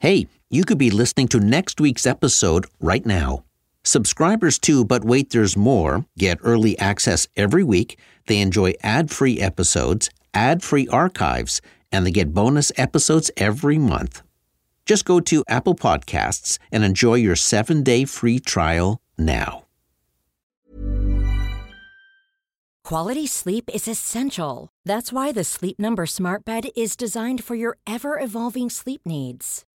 Hey, you could be listening to next week's episode right now. Subscribers to But Wait There's More get early access every week. They enjoy ad free episodes, ad free archives, and they get bonus episodes every month. Just go to Apple Podcasts and enjoy your seven day free trial now. Quality sleep is essential. That's why the Sleep Number Smart Bed is designed for your ever evolving sleep needs.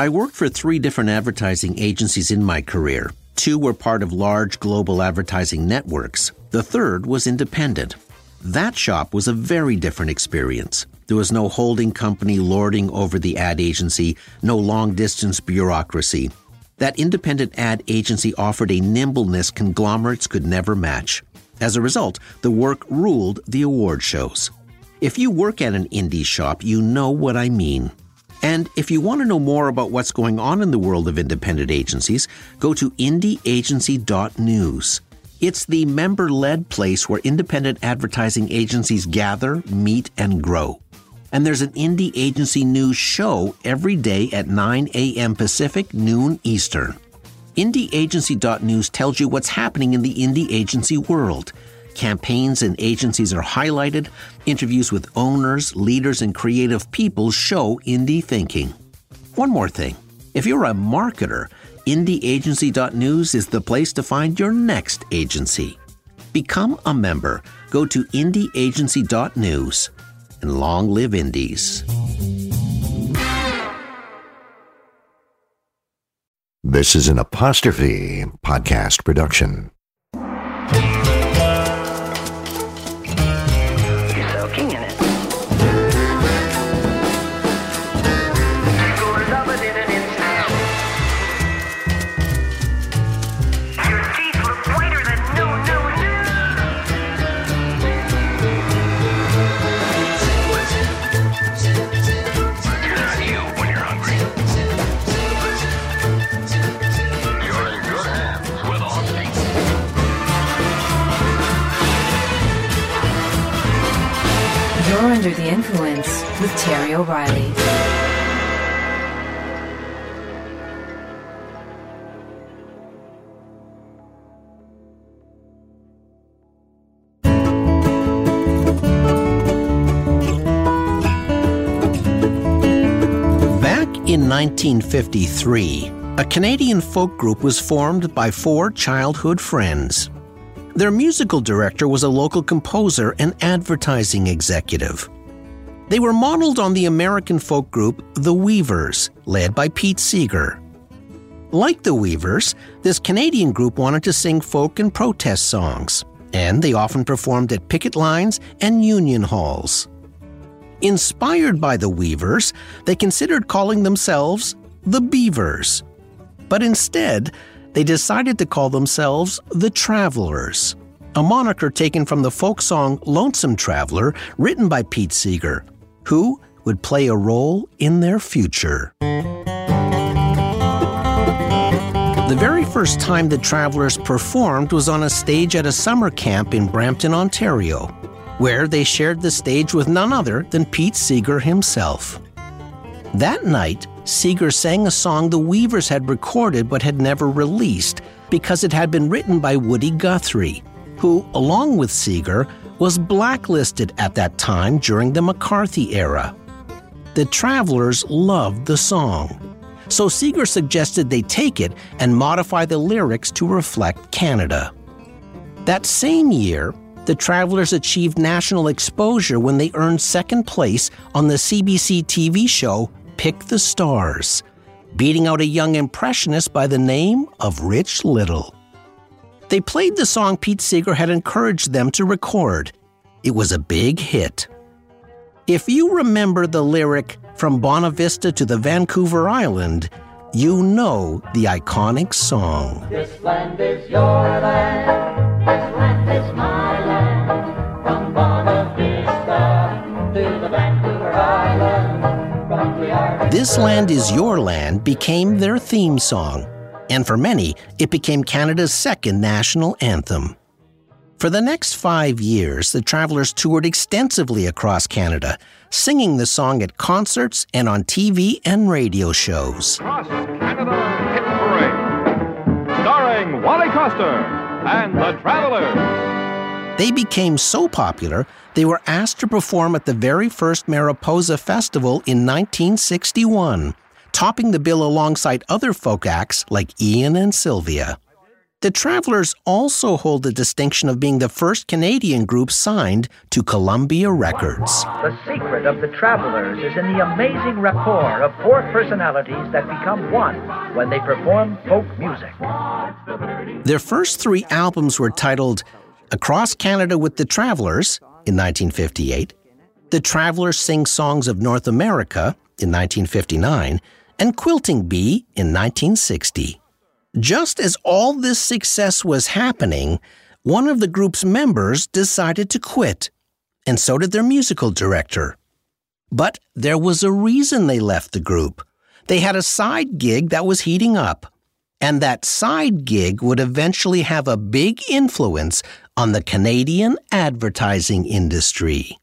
I worked for three different advertising agencies in my career. Two were part of large global advertising networks. The third was independent. That shop was a very different experience. There was no holding company lording over the ad agency, no long distance bureaucracy. That independent ad agency offered a nimbleness conglomerates could never match. As a result, the work ruled the award shows. If you work at an indie shop, you know what I mean. And if you want to know more about what's going on in the world of independent agencies, go to indieagency.news. It's the member led place where independent advertising agencies gather, meet, and grow. And there's an Indie Agency News show every day at 9 a.m. Pacific, noon Eastern. IndieAgency.news tells you what's happening in the indie agency world. Campaigns and agencies are highlighted. Interviews with owners, leaders, and creative people show indie thinking. One more thing if you're a marketer, IndieAgency.news is the place to find your next agency. Become a member. Go to IndieAgency.news and long live indies. This is an apostrophe podcast production. O'Reilly. Back in 1953, a Canadian folk group was formed by four childhood friends. Their musical director was a local composer and advertising executive. They were modeled on the American folk group The Weavers, led by Pete Seeger. Like The Weavers, this Canadian group wanted to sing folk and protest songs, and they often performed at picket lines and union halls. Inspired by the Weavers, they considered calling themselves the Beavers. But instead, they decided to call themselves the Travelers, a moniker taken from the folk song Lonesome Traveler, written by Pete Seeger, who would play a role in their future. The very first time the Travelers performed was on a stage at a summer camp in Brampton, Ontario, where they shared the stage with none other than Pete Seeger himself. That night, Seeger sang a song the Weavers had recorded but had never released because it had been written by Woody Guthrie, who, along with Seeger, was blacklisted at that time during the McCarthy era. The Travelers loved the song, so Seeger suggested they take it and modify the lyrics to reflect Canada. That same year, the Travelers achieved national exposure when they earned second place on the CBC TV show Pick the Stars, beating out a young impressionist by the name of Rich Little. They played the song Pete Seeger had encouraged them to record. It was a big hit. If you remember the lyric, From Bonavista to the Vancouver Island, you know the iconic song. This land is your land. This land is my land. From Bonavista to the Vancouver Island. From the Arctic This Land is Your Land became their theme song, and for many, it became Canada's second national anthem. For the next five years, the Travelers toured extensively across Canada, singing the song at concerts and on TV and radio shows. Cross Canada Hit Parade, starring Wally Koster and the Travelers. They became so popular, they were asked to perform at the very first Mariposa Festival in 1961, topping the bill alongside other folk acts like Ian and Sylvia. The Travelers also hold the distinction of being the first Canadian group signed to Columbia Records. The secret of the travelers is in the amazing rapport of four personalities that become one when they perform folk music. Their first three albums were titled Across Canada with the Travelers in 1958, The Travelers Sing Songs of North America in 1959, and Quilting Bee in 1960. Just as all this success was happening, one of the group's members decided to quit, and so did their musical director. But there was a reason they left the group. They had a side gig that was heating up, and that side gig would eventually have a big influence on the Canadian advertising industry.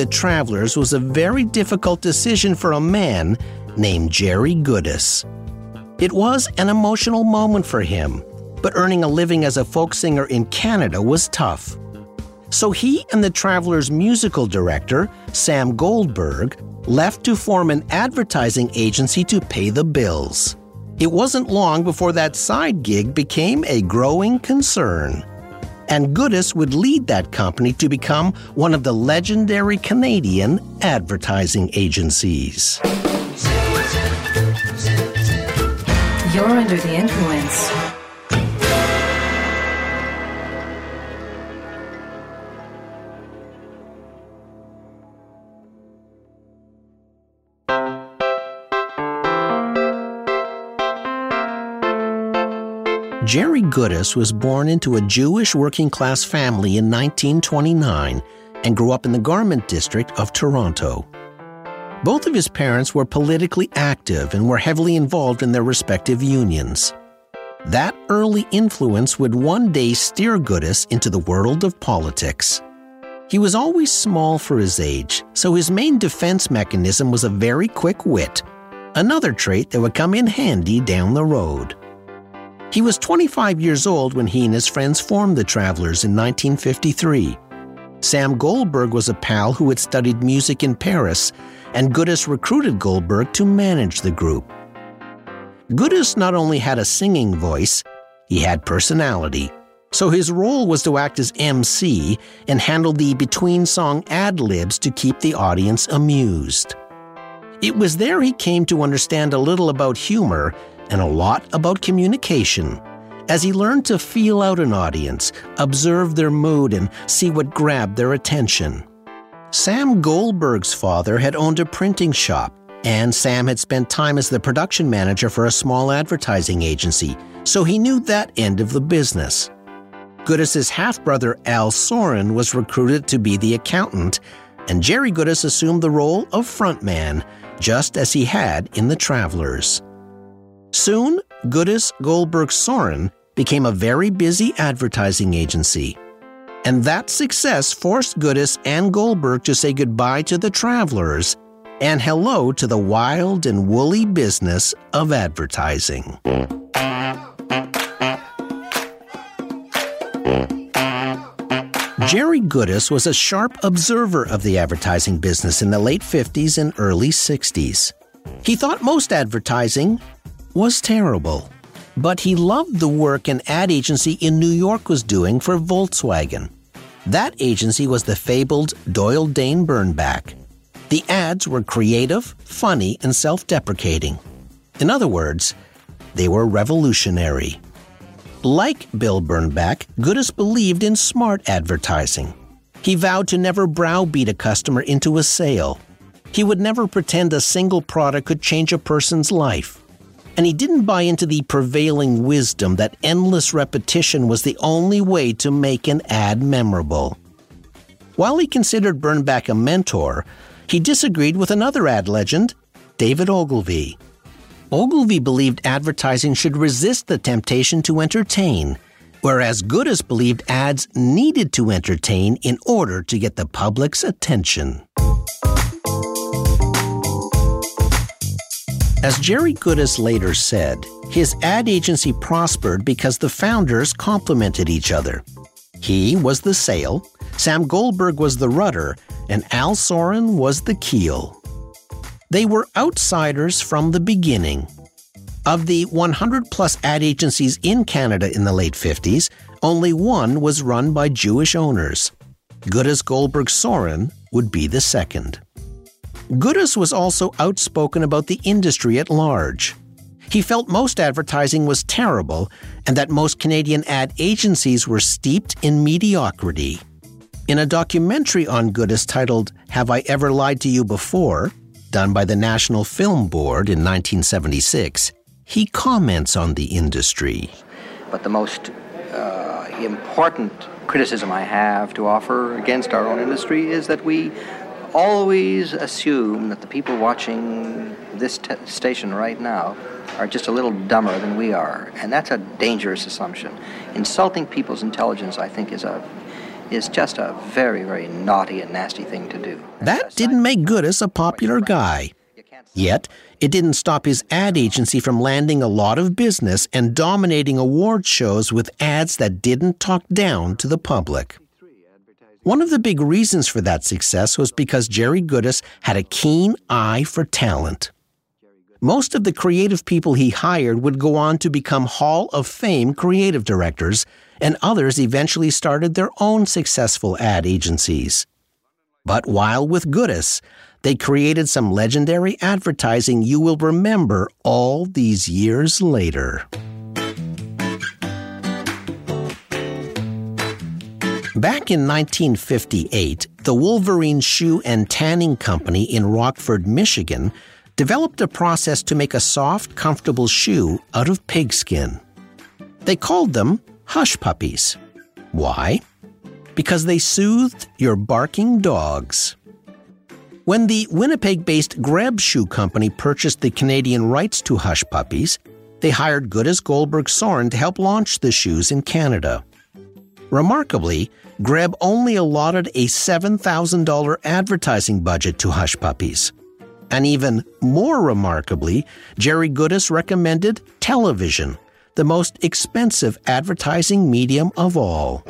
The Travelers was a very difficult decision for a man named Jerry Goodis. It was an emotional moment for him, but earning a living as a folk singer in Canada was tough. So he and the Travelers' musical director, Sam Goldberg, left to form an advertising agency to pay the bills. It wasn't long before that side gig became a growing concern. And Goodis would lead that company to become one of the legendary Canadian advertising agencies. You're under the influence. Jerry Goodis was born into a Jewish working class family in 1929 and grew up in the garment district of Toronto. Both of his parents were politically active and were heavily involved in their respective unions. That early influence would one day steer Goodis into the world of politics. He was always small for his age, so his main defense mechanism was a very quick wit, another trait that would come in handy down the road. He was 25 years old when he and his friends formed the Travelers in 1953. Sam Goldberg was a pal who had studied music in Paris, and Goodis recruited Goldberg to manage the group. Goodis not only had a singing voice, he had personality. So his role was to act as MC and handle the between song ad libs to keep the audience amused. It was there he came to understand a little about humor and a lot about communication. As he learned to feel out an audience, observe their mood, and see what grabbed their attention. Sam Goldberg's father had owned a printing shop, and Sam had spent time as the production manager for a small advertising agency, so he knew that end of the business. Goodis's half brother Al Soren was recruited to be the accountant, and Jerry Goodis assumed the role of frontman, just as he had in The Travelers. Soon, Goodis Goldberg Soren became a very busy advertising agency. And that success forced Goodis and Goldberg to say goodbye to the Travelers and hello to the wild and woolly business of advertising. Jerry Goodis was a sharp observer of the advertising business in the late 50s and early 60s. He thought most advertising was terrible, but he loved the work an ad agency in New York was doing for Volkswagen. That agency was the fabled Doyle Dane Bernbach. The ads were creative, funny, and self deprecating. In other words, they were revolutionary. Like Bill Bernbach, Goodis believed in smart advertising. He vowed to never browbeat a customer into a sale. He would never pretend a single product could change a person's life. And he didn't buy into the prevailing wisdom that endless repetition was the only way to make an ad memorable. While he considered Bernbach a mentor, he disagreed with another ad legend, David Ogilvy. Ogilvy believed advertising should resist the temptation to entertain, whereas Goodis believed ads needed to entertain in order to get the public's attention. As Jerry Goodis later said, his ad agency prospered because the founders complemented each other. He was the sail, Sam Goldberg was the rudder, and Al Soren was the keel. They were outsiders from the beginning. Of the 100 plus ad agencies in Canada in the late 50s, only one was run by Jewish owners. Goodis Goldberg Soren would be the second. Goodis was also outspoken about the industry at large. He felt most advertising was terrible and that most Canadian ad agencies were steeped in mediocrity. In a documentary on Goodis titled Have I Ever Lied to You Before, done by the National Film Board in 1976, he comments on the industry. But the most uh, important criticism I have to offer against our own industry is that we always assume that the people watching this t- station right now are just a little dumber than we are, and that's a dangerous assumption. Insulting people's intelligence, I think, is a is just a very, very naughty and nasty thing to do. That didn't make Goodis a popular guy. Yet, it didn't stop his ad agency from landing a lot of business and dominating award shows with ads that didn't talk down to the public. One of the big reasons for that success was because Jerry Goodis had a keen eye for talent. Most of the creative people he hired would go on to become Hall of Fame creative directors, and others eventually started their own successful ad agencies. But while with Goodis, they created some legendary advertising you will remember all these years later. Back in 1958, the Wolverine Shoe and Tanning Company in Rockford, Michigan, developed a process to make a soft, comfortable shoe out of pigskin. They called them hush puppies. Why? Because they soothed your barking dogs. When the Winnipeg based Greb Shoe Company purchased the Canadian rights to Hush Puppies, they hired Goodis Goldberg Soren to help launch the shoes in Canada. Remarkably, Greb only allotted a $7,000 advertising budget to Hush Puppies. And even more remarkably, Jerry Goodis recommended television, the most expensive advertising medium of all.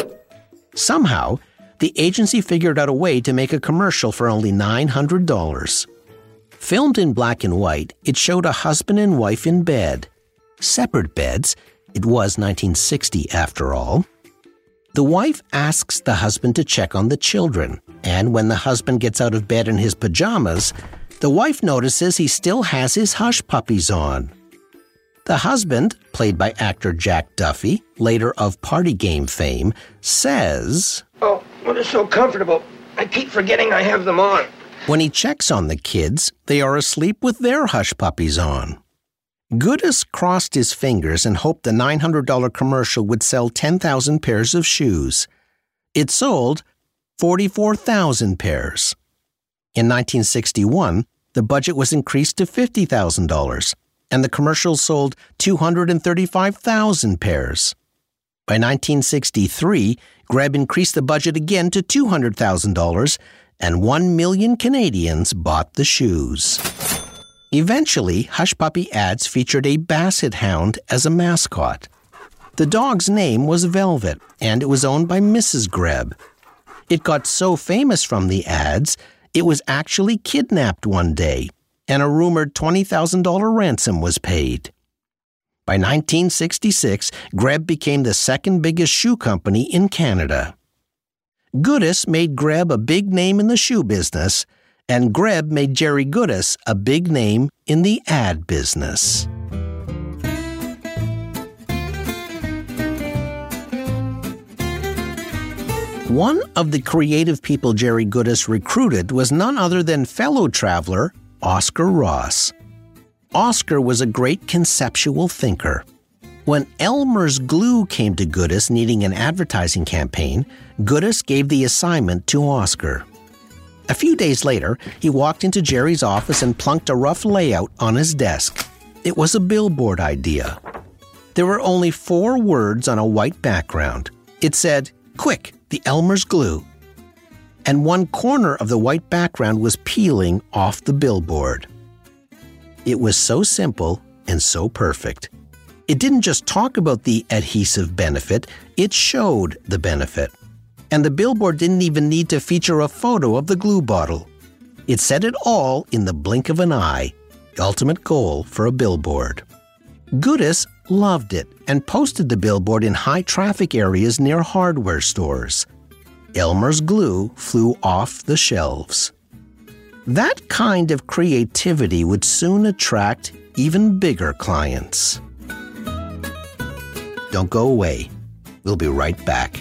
Somehow, the agency figured out a way to make a commercial for only $900. Filmed in black and white, it showed a husband and wife in bed. Separate beds, it was 1960 after all. The wife asks the husband to check on the children, and when the husband gets out of bed in his pajamas, the wife notices he still has his hush puppies on. The husband, played by actor Jack Duffy, later of Party Game fame, says, Oh, well, they're so comfortable. I keep forgetting I have them on. When he checks on the kids, they are asleep with their hush puppies on. Goodis crossed his fingers and hoped the $900 commercial would sell 10,000 pairs of shoes. It sold 44,000 pairs. In 1961, the budget was increased to $50,000, and the commercial sold 235,000 pairs. By 1963, Greb increased the budget again to $200,000, and one million Canadians bought the shoes. Eventually, Hush Puppy ads featured a basset hound as a mascot. The dog's name was Velvet, and it was owned by Mrs. Greb. It got so famous from the ads, it was actually kidnapped one day, and a rumored $20,000 ransom was paid. By 1966, Greb became the second biggest shoe company in Canada. Goodis made Greb a big name in the shoe business, and Greb made Jerry Goodis a big name in the ad business. One of the creative people Jerry Goodis recruited was none other than fellow traveler Oscar Ross. Oscar was a great conceptual thinker. When Elmer's Glue came to Goodis needing an advertising campaign, Goodis gave the assignment to Oscar. A few days later, he walked into Jerry's office and plunked a rough layout on his desk. It was a billboard idea. There were only four words on a white background. It said, Quick, the Elmer's Glue. And one corner of the white background was peeling off the billboard. It was so simple and so perfect. It didn't just talk about the adhesive benefit, it showed the benefit. And the billboard didn't even need to feature a photo of the glue bottle. It said it all in the blink of an eye, the ultimate goal for a billboard. Goodis loved it and posted the billboard in high traffic areas near hardware stores. Elmer's glue flew off the shelves. That kind of creativity would soon attract even bigger clients. Don't go away. We'll be right back.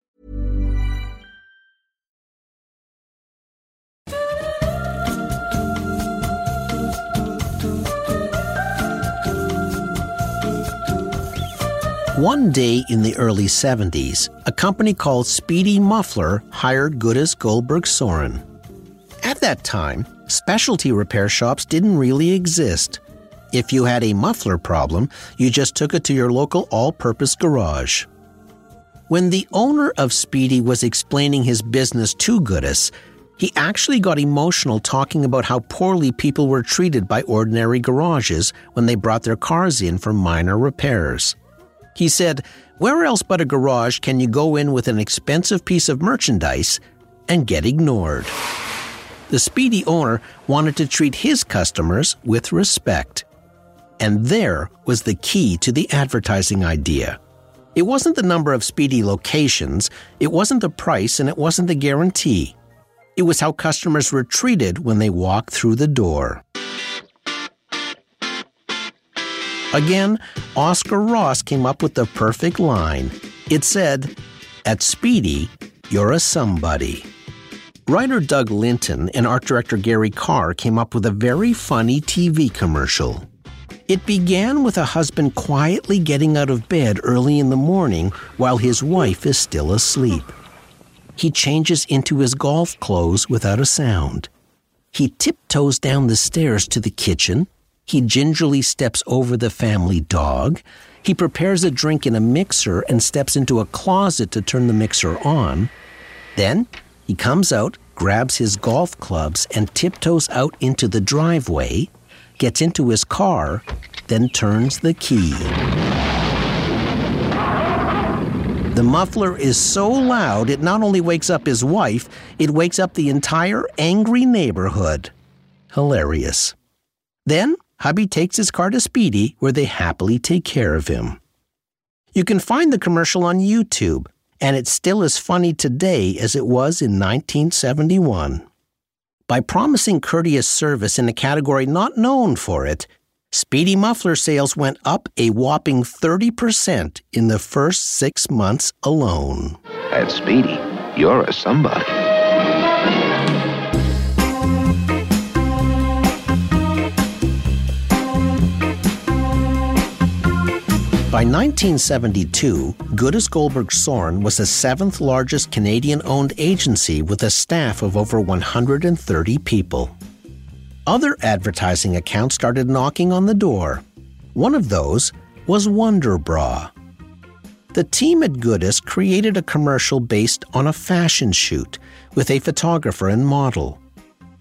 One day in the early 70s, a company called Speedy Muffler hired Goodis Goldberg Soren. At that time, specialty repair shops didn't really exist. If you had a muffler problem, you just took it to your local all purpose garage. When the owner of Speedy was explaining his business to Goodis, he actually got emotional talking about how poorly people were treated by ordinary garages when they brought their cars in for minor repairs. He said, Where else but a garage can you go in with an expensive piece of merchandise and get ignored? the Speedy owner wanted to treat his customers with respect. And there was the key to the advertising idea. It wasn't the number of Speedy locations, it wasn't the price, and it wasn't the guarantee. It was how customers were treated when they walked through the door. Again, Oscar Ross came up with the perfect line. It said, At Speedy, you're a somebody. Writer Doug Linton and art director Gary Carr came up with a very funny TV commercial. It began with a husband quietly getting out of bed early in the morning while his wife is still asleep. He changes into his golf clothes without a sound. He tiptoes down the stairs to the kitchen. He gingerly steps over the family dog. He prepares a drink in a mixer and steps into a closet to turn the mixer on. Then he comes out, grabs his golf clubs, and tiptoes out into the driveway, gets into his car, then turns the key. The muffler is so loud it not only wakes up his wife, it wakes up the entire angry neighborhood. Hilarious. Then hubby takes his car to Speedy, where they happily take care of him. You can find the commercial on YouTube, and it's still as funny today as it was in 1971. By promising courteous service in a category not known for it, Speedy muffler sales went up a whopping 30% in the first six months alone. At Speedy, you're a somebody. By 1972, Goodis Goldberg Soren was the seventh largest Canadian owned agency with a staff of over 130 people. Other advertising accounts started knocking on the door. One of those was Wonder Bra. The team at Goodis created a commercial based on a fashion shoot with a photographer and model.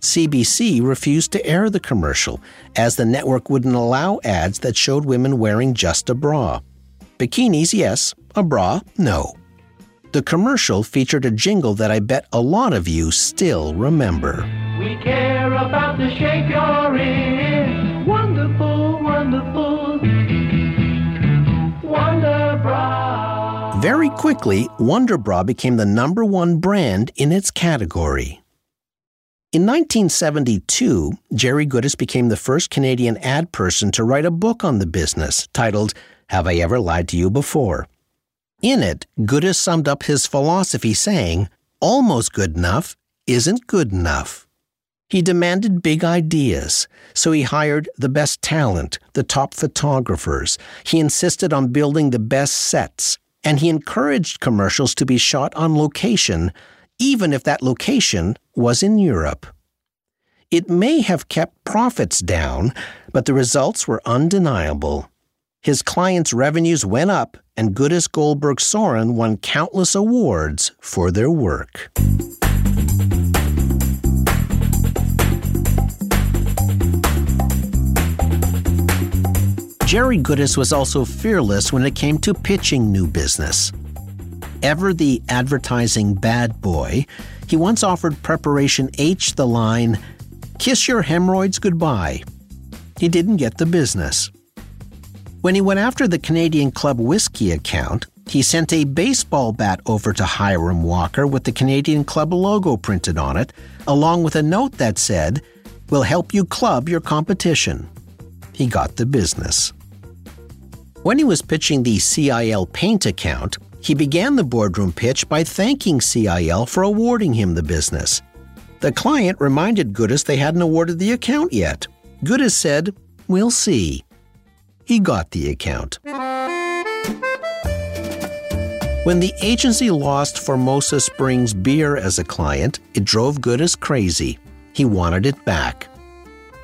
CBC refused to air the commercial, as the network wouldn't allow ads that showed women wearing just a bra. Bikinis, yes, a bra, no. The commercial featured a jingle that I bet a lot of you still remember. We care about the shape you're in. Wonderful, wonderful. Wonder Bra. Very quickly, Wonder Bra became the number one brand in its category. In 1972, Jerry Goodis became the first Canadian ad person to write a book on the business titled Have I Ever Lied to You Before? In it, Goodis summed up his philosophy saying, Almost good enough isn't good enough. He demanded big ideas, so he hired the best talent, the top photographers. He insisted on building the best sets, and he encouraged commercials to be shot on location, even if that location was in Europe. It may have kept profits down, but the results were undeniable. His clients' revenues went up, and Goodis Goldberg Soren won countless awards for their work. Jerry Goodis was also fearless when it came to pitching new business. Ever the advertising bad boy, he once offered Preparation H the line, Kiss your hemorrhoids goodbye. He didn't get the business. When he went after the Canadian Club Whiskey account, he sent a baseball bat over to Hiram Walker with the Canadian Club logo printed on it, along with a note that said, We'll help you club your competition. He got the business. When he was pitching the CIL Paint account, he began the boardroom pitch by thanking CIL for awarding him the business. The client reminded Goodis they hadn't awarded the account yet. Goodis said, We'll see. He got the account. When the agency lost Formosa Springs beer as a client, it drove Goodis crazy. He wanted it back.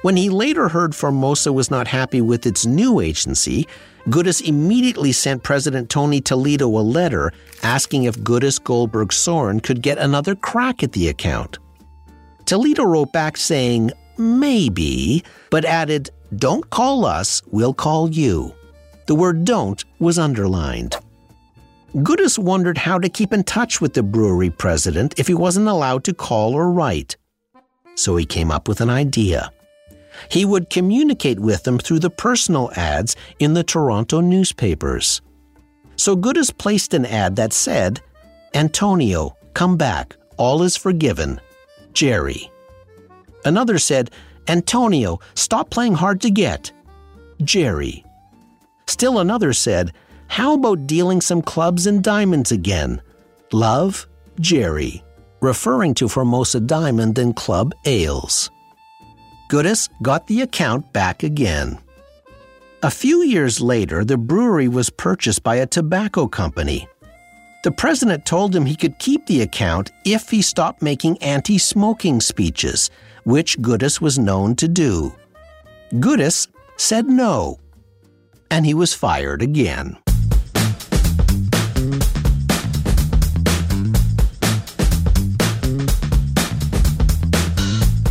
When he later heard Formosa was not happy with its new agency, Goodis immediately sent President Tony Toledo a letter asking if Goodis Goldberg Soren could get another crack at the account. Toledo wrote back saying, maybe, but added, don't call us, we'll call you. The word don't was underlined. Goodis wondered how to keep in touch with the brewery president if he wasn't allowed to call or write. so he came up with an idea. He would communicate with them through the personal ads in the Toronto newspapers. So Goodis placed an ad that said, Antonio, come back, all is forgiven. Jerry. Another said, Antonio, stop playing hard to get. Jerry. Still another said, How about dealing some clubs and diamonds again? Love, Jerry, referring to Formosa Diamond and Club Ales. Goodis got the account back again. A few years later, the brewery was purchased by a tobacco company. The president told him he could keep the account if he stopped making anti smoking speeches, which Goodis was known to do. Goodis said no, and he was fired again.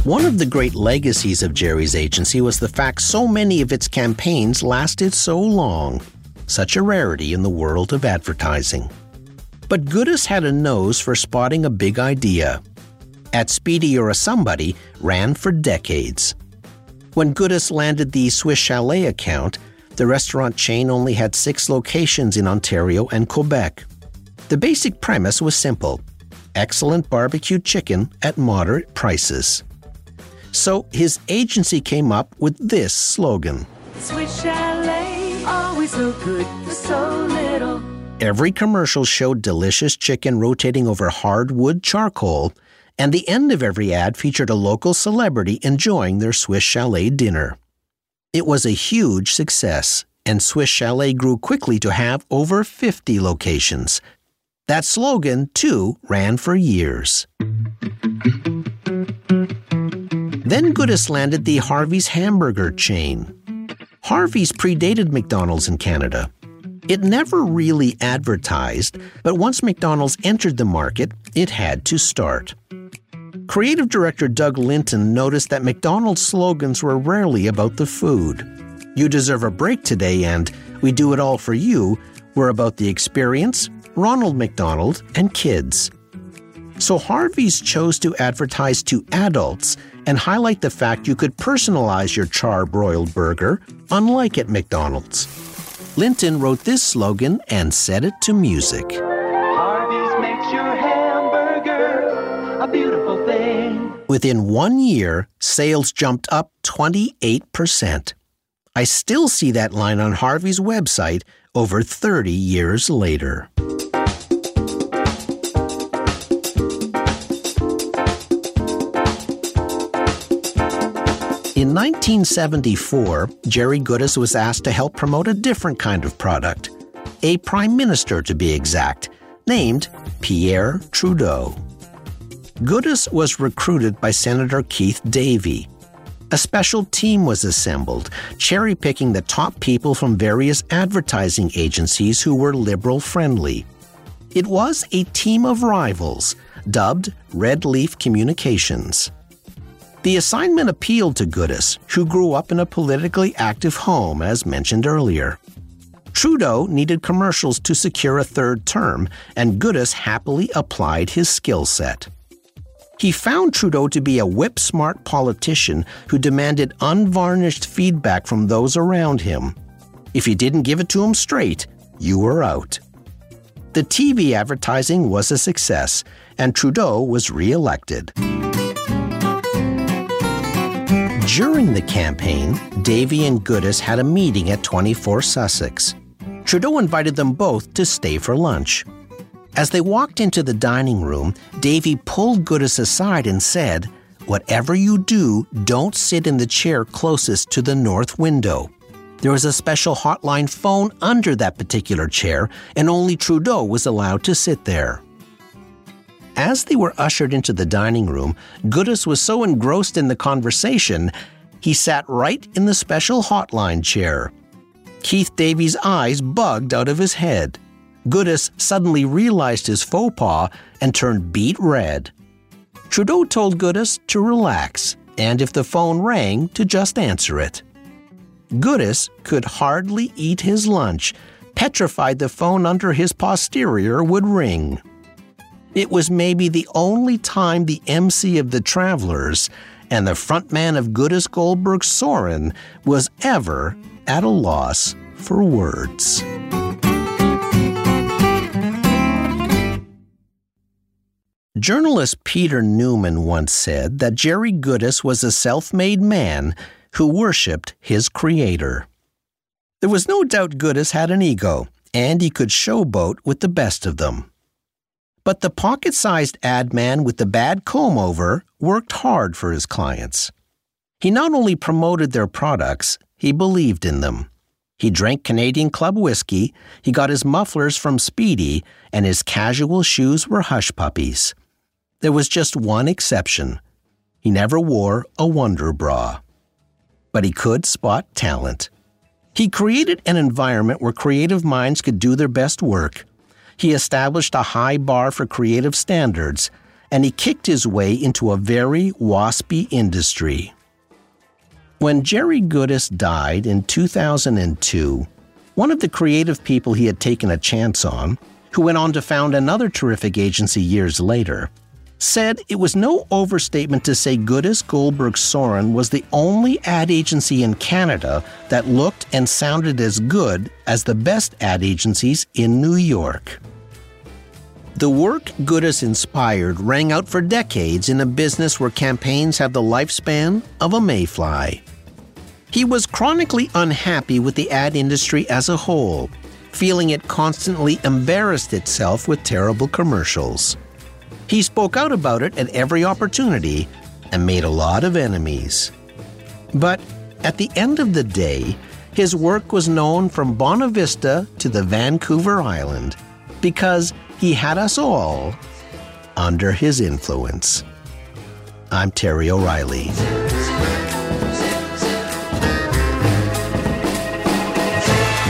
One of the great legacies of Jerry's agency was the fact so many of its campaigns lasted so long, such a rarity in the world of advertising. But Goodis had a nose for spotting a big idea. At Speedy You're a Somebody ran for decades. When Goodis landed the Swiss Chalet account, the restaurant chain only had six locations in Ontario and Quebec. The basic premise was simple excellent barbecue chicken at moderate prices. So his agency came up with this slogan Swiss Chalet, always so good for so little. Every commercial showed delicious chicken rotating over hardwood charcoal, and the end of every ad featured a local celebrity enjoying their Swiss Chalet dinner. It was a huge success, and Swiss Chalet grew quickly to have over 50 locations. That slogan, too, ran for years. Then Goodis landed the Harvey's hamburger chain. Harvey's predated McDonald's in Canada. It never really advertised, but once McDonald's entered the market, it had to start. Creative director Doug Linton noticed that McDonald's slogans were rarely about the food. You deserve a break today and we do it all for you were about the experience, Ronald McDonald, and kids. So Harvey's chose to advertise to adults and highlight the fact you could personalize your char-broiled burger, unlike at McDonald's. Linton wrote this slogan and set it to music. Harvey's makes your hamburger a beautiful thing. Within one year, sales jumped up 28%. I still see that line on Harvey's website over 30 years later. In 1974, Jerry Goodis was asked to help promote a different kind of product, a prime minister to be exact, named Pierre Trudeau. Goodis was recruited by Senator Keith Davey. A special team was assembled, cherry picking the top people from various advertising agencies who were liberal friendly. It was a team of rivals, dubbed Red Leaf Communications. The assignment appealed to Goodis, who grew up in a politically active home, as mentioned earlier. Trudeau needed commercials to secure a third term, and Goodis happily applied his skill set. He found Trudeau to be a whip smart politician who demanded unvarnished feedback from those around him. If you didn't give it to him straight, you were out. The TV advertising was a success, and Trudeau was re elected. During the campaign, Davey and Goodis had a meeting at 24 Sussex. Trudeau invited them both to stay for lunch. As they walked into the dining room, Davey pulled Goodis aside and said, Whatever you do, don't sit in the chair closest to the north window. There was a special hotline phone under that particular chair, and only Trudeau was allowed to sit there. As they were ushered into the dining room, Goodis was so engrossed in the conversation, he sat right in the special hotline chair. Keith Davey's eyes bugged out of his head. Goodis suddenly realized his faux pas and turned beet red. Trudeau told Goodis to relax, and if the phone rang, to just answer it. Goodis could hardly eat his lunch, petrified the phone under his posterior would ring. It was maybe the only time the MC of the Travelers and the frontman of Goodis Goldberg Soren was ever at a loss for words. Journalist Peter Newman once said that Jerry Goodis was a self made man who worshipped his creator. There was no doubt Goodis had an ego, and he could showboat with the best of them. But the pocket sized ad man with the bad comb over worked hard for his clients. He not only promoted their products, he believed in them. He drank Canadian Club whiskey, he got his mufflers from Speedy, and his casual shoes were hush puppies. There was just one exception he never wore a Wonder Bra. But he could spot talent. He created an environment where creative minds could do their best work. He established a high bar for creative standards, and he kicked his way into a very waspy industry. When Jerry Goodis died in 2002, one of the creative people he had taken a chance on, who went on to found another terrific agency years later, said it was no overstatement to say Goodis Goldberg Soren was the only ad agency in Canada that looked and sounded as good as the best ad agencies in New York. The work Goodis inspired rang out for decades in a business where campaigns have the lifespan of a mayfly. He was chronically unhappy with the ad industry as a whole, feeling it constantly embarrassed itself with terrible commercials. He spoke out about it at every opportunity and made a lot of enemies. But at the end of the day, his work was known from Bonavista to the Vancouver Island because he had us all under his influence. I'm Terry O'Reilly.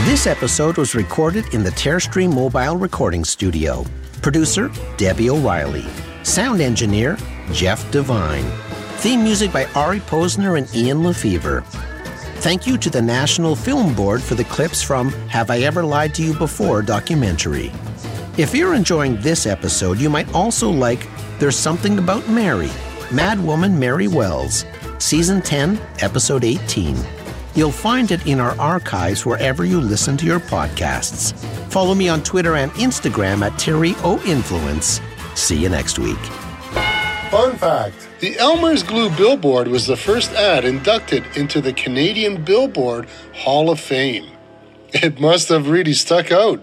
This episode was recorded in the Terrestream Mobile Recording Studio. Producer Debbie O'Reilly. Sound engineer Jeff Devine. Theme music by Ari Posner and Ian LeFeuvre. Thank you to the National Film Board for the clips from Have I Ever Lied to You Before documentary. If you're enjoying this episode, you might also like There's Something About Mary, Mad Woman Mary Wells, Season 10, Episode 18. You'll find it in our archives wherever you listen to your podcasts. Follow me on Twitter and Instagram at Terry O Influence. See you next week. Fun fact the Elmer's Glue billboard was the first ad inducted into the Canadian Billboard Hall of Fame. It must have really stuck out.